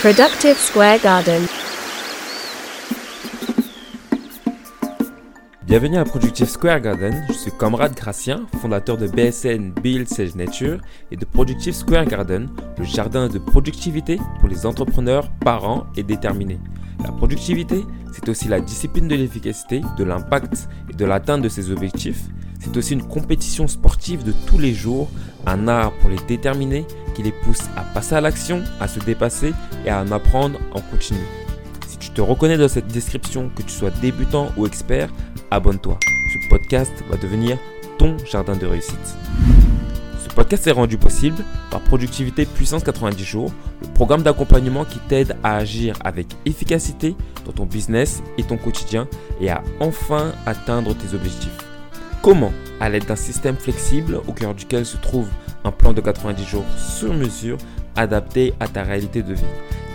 Productive Square Garden. Bienvenue à Productive Square Garden, je suis Comrade Gracien, fondateur de BSN Build Sage Nature et de Productive Square Garden, le jardin de productivité pour les entrepreneurs, parents et déterminés. La productivité, c'est aussi la discipline de l'efficacité, de l'impact et de l'atteinte de ses objectifs. C'est aussi une compétition sportive de tous les jours, un art pour les déterminés qui les pousse à passer à l'action, à se dépasser et à en apprendre en continu. Si tu te reconnais dans cette description, que tu sois débutant ou expert, abonne-toi. Ce podcast va devenir ton jardin de réussite. Ce podcast est rendu possible par Productivité Puissance 90 jours, le programme d'accompagnement qui t'aide à agir avec efficacité dans ton business et ton quotidien et à enfin atteindre tes objectifs. Comment À l'aide d'un système flexible au cœur duquel se trouve un plan de 90 jours sur mesure adapté à ta réalité de vie?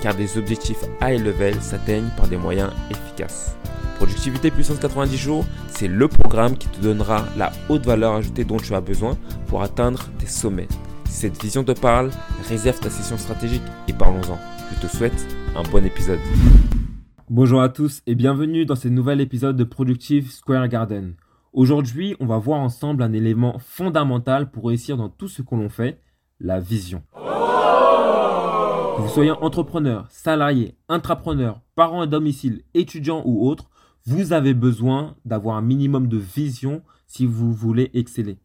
Car des objectifs high level s'atteignent par des moyens efficaces. Productivité puissance 90 jours, c'est le programme qui te donnera la haute valeur ajoutée dont tu as besoin pour atteindre tes sommets. Cette vision te parle, réserve ta session stratégique et parlons-en. Je te souhaite un bon épisode. Bonjour à tous et bienvenue dans ce nouvel épisode de Productive Square Garden. Aujourd'hui, on va voir ensemble un élément fondamental pour réussir dans tout ce que l'on fait, la vision. Que vous soyez entrepreneur, salarié, intrapreneur, parent à domicile, étudiant ou autre, vous avez besoin d'avoir un minimum de vision si vous voulez exceller.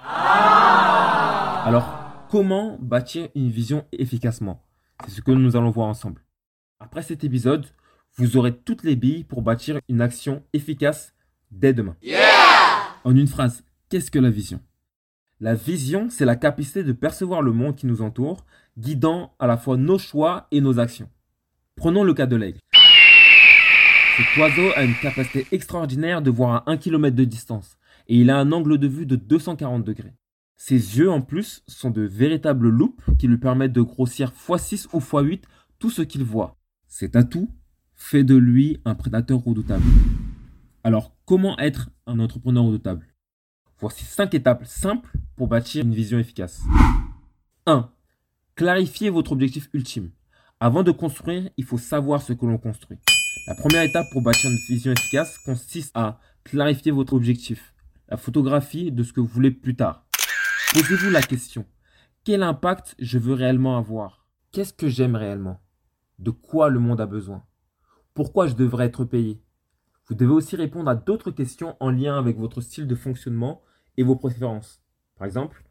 Alors, comment bâtir une vision efficacement? C'est ce que nous allons voir ensemble. Après cet épisode, vous aurez toutes les billes pour bâtir une action efficace dès demain. En une phrase, qu'est-ce que la vision? La vision, c'est la capacité de percevoir le monde qui nous entoure, guidant à la fois nos choix et nos actions. Prenons le cas de l'aigle. Cet oiseau a une capacité extraordinaire de voir à 1 km de distance et il a un angle de vue de 240 degrés. Ses yeux en plus sont de véritables loupes qui lui permettent de grossir x6 ou x8 tout ce qu'il voit. Cet atout fait de lui un prédateur redoutable. Alors comment être un entrepreneur redoutable Voici 5 étapes simples pour bâtir une vision efficace. 1. Clarifiez votre objectif ultime. Avant de construire, il faut savoir ce que l'on construit. La première étape pour bâtir une vision efficace consiste à clarifier votre objectif, la photographie de ce que vous voulez plus tard. Posez-vous la question, quel impact je veux réellement avoir? Qu'est-ce que j'aime réellement? De quoi le monde a besoin? Pourquoi je devrais être payé? Vous devez aussi répondre à d'autres questions en lien avec votre style de fonctionnement et vos préférences. Par exemple,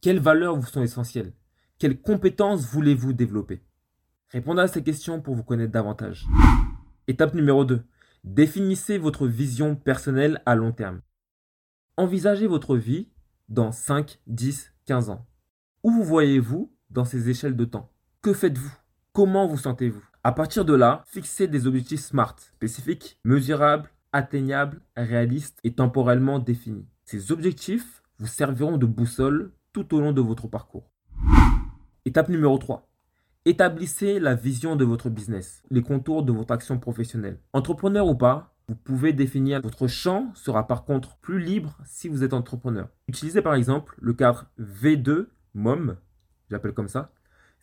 quelles valeurs vous sont essentielles? Quelles compétences voulez-vous développer? Répondez à ces questions pour vous connaître davantage. Étape numéro 2. Définissez votre vision personnelle à long terme. Envisagez votre vie dans 5, 10, 15 ans. Où vous voyez-vous dans ces échelles de temps? Que faites-vous? Comment vous sentez-vous? À partir de là, fixez des objectifs SMART, spécifiques, mesurables, atteignables, réalistes et temporellement définis. Ces objectifs vous serviront de boussole tout au long de votre parcours. Étape numéro 3. Établissez la vision de votre business, les contours de votre action professionnelle. Entrepreneur ou pas, vous pouvez définir votre champ sera par contre plus libre si vous êtes entrepreneur. Utilisez par exemple le cadre V2 MOM, j'appelle comme ça,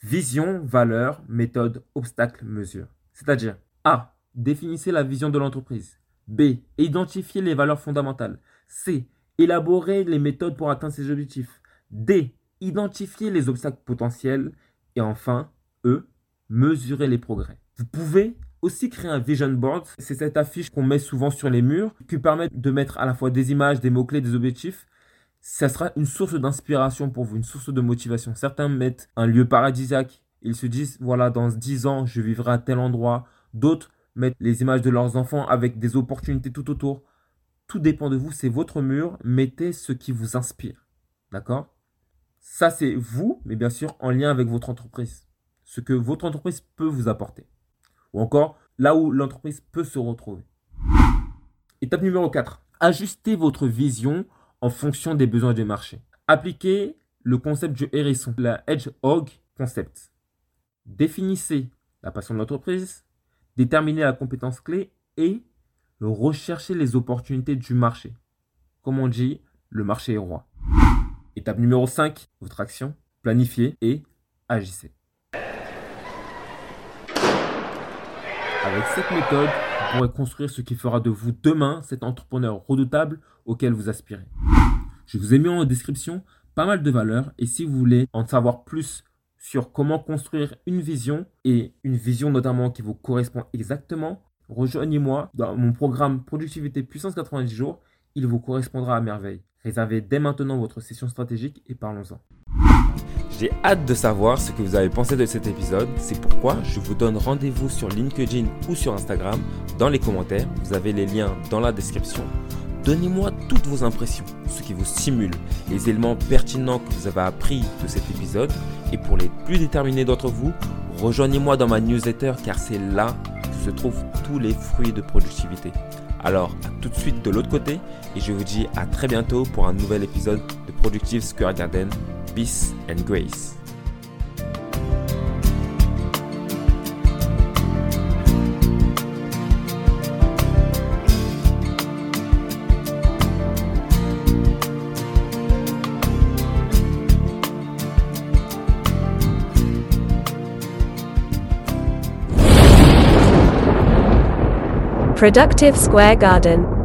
vision, valeur, méthode, obstacle, mesure. C'est-à-dire A. Définissez la vision de l'entreprise. B. Identifiez les valeurs fondamentales. C. Élaborez les méthodes pour atteindre ces objectifs. D. Identifiez les obstacles potentiels. Et enfin, E, mesurer les progrès. Vous pouvez aussi créer un vision board. C'est cette affiche qu'on met souvent sur les murs qui permet de mettre à la fois des images, des mots-clés, des objectifs. Ça sera une source d'inspiration pour vous, une source de motivation. Certains mettent un lieu paradisiaque. Ils se disent, voilà, dans 10 ans, je vivrai à tel endroit. D'autres mettent les images de leurs enfants avec des opportunités tout autour. Tout dépend de vous, c'est votre mur. Mettez ce qui vous inspire. D'accord? Ça, c'est vous, mais bien sûr en lien avec votre entreprise ce que votre entreprise peut vous apporter. Ou encore, là où l'entreprise peut se retrouver. Étape numéro 4. Ajustez votre vision en fonction des besoins du marché. Appliquez le concept du hérisson, la Hedgehog Concept. Définissez la passion de l'entreprise, déterminez la compétence clé et recherchez les opportunités du marché. Comme on dit, le marché est roi. Étape numéro 5, votre action, planifiez et agissez. Avec cette méthode, vous pourrez construire ce qui fera de vous demain cet entrepreneur redoutable auquel vous aspirez. Je vous ai mis en description pas mal de valeurs et si vous voulez en savoir plus sur comment construire une vision et une vision notamment qui vous correspond exactement, rejoignez-moi dans mon programme Productivité Puissance 90 jours. Il vous correspondra à merveille. Réservez dès maintenant votre session stratégique et parlons-en. J'ai hâte de savoir ce que vous avez pensé de cet épisode. C'est pourquoi je vous donne rendez-vous sur LinkedIn ou sur Instagram dans les commentaires. Vous avez les liens dans la description. Donnez-moi toutes vos impressions, ce qui vous stimule, les éléments pertinents que vous avez appris de cet épisode. Et pour les plus déterminés d'entre vous, rejoignez-moi dans ma newsletter car c'est là que se trouvent tous les fruits de productivité. Alors, à tout de suite de l'autre côté et je vous dis à très bientôt pour un nouvel épisode de Productive Square Garden. Peace and Grace. Productive Square Garden.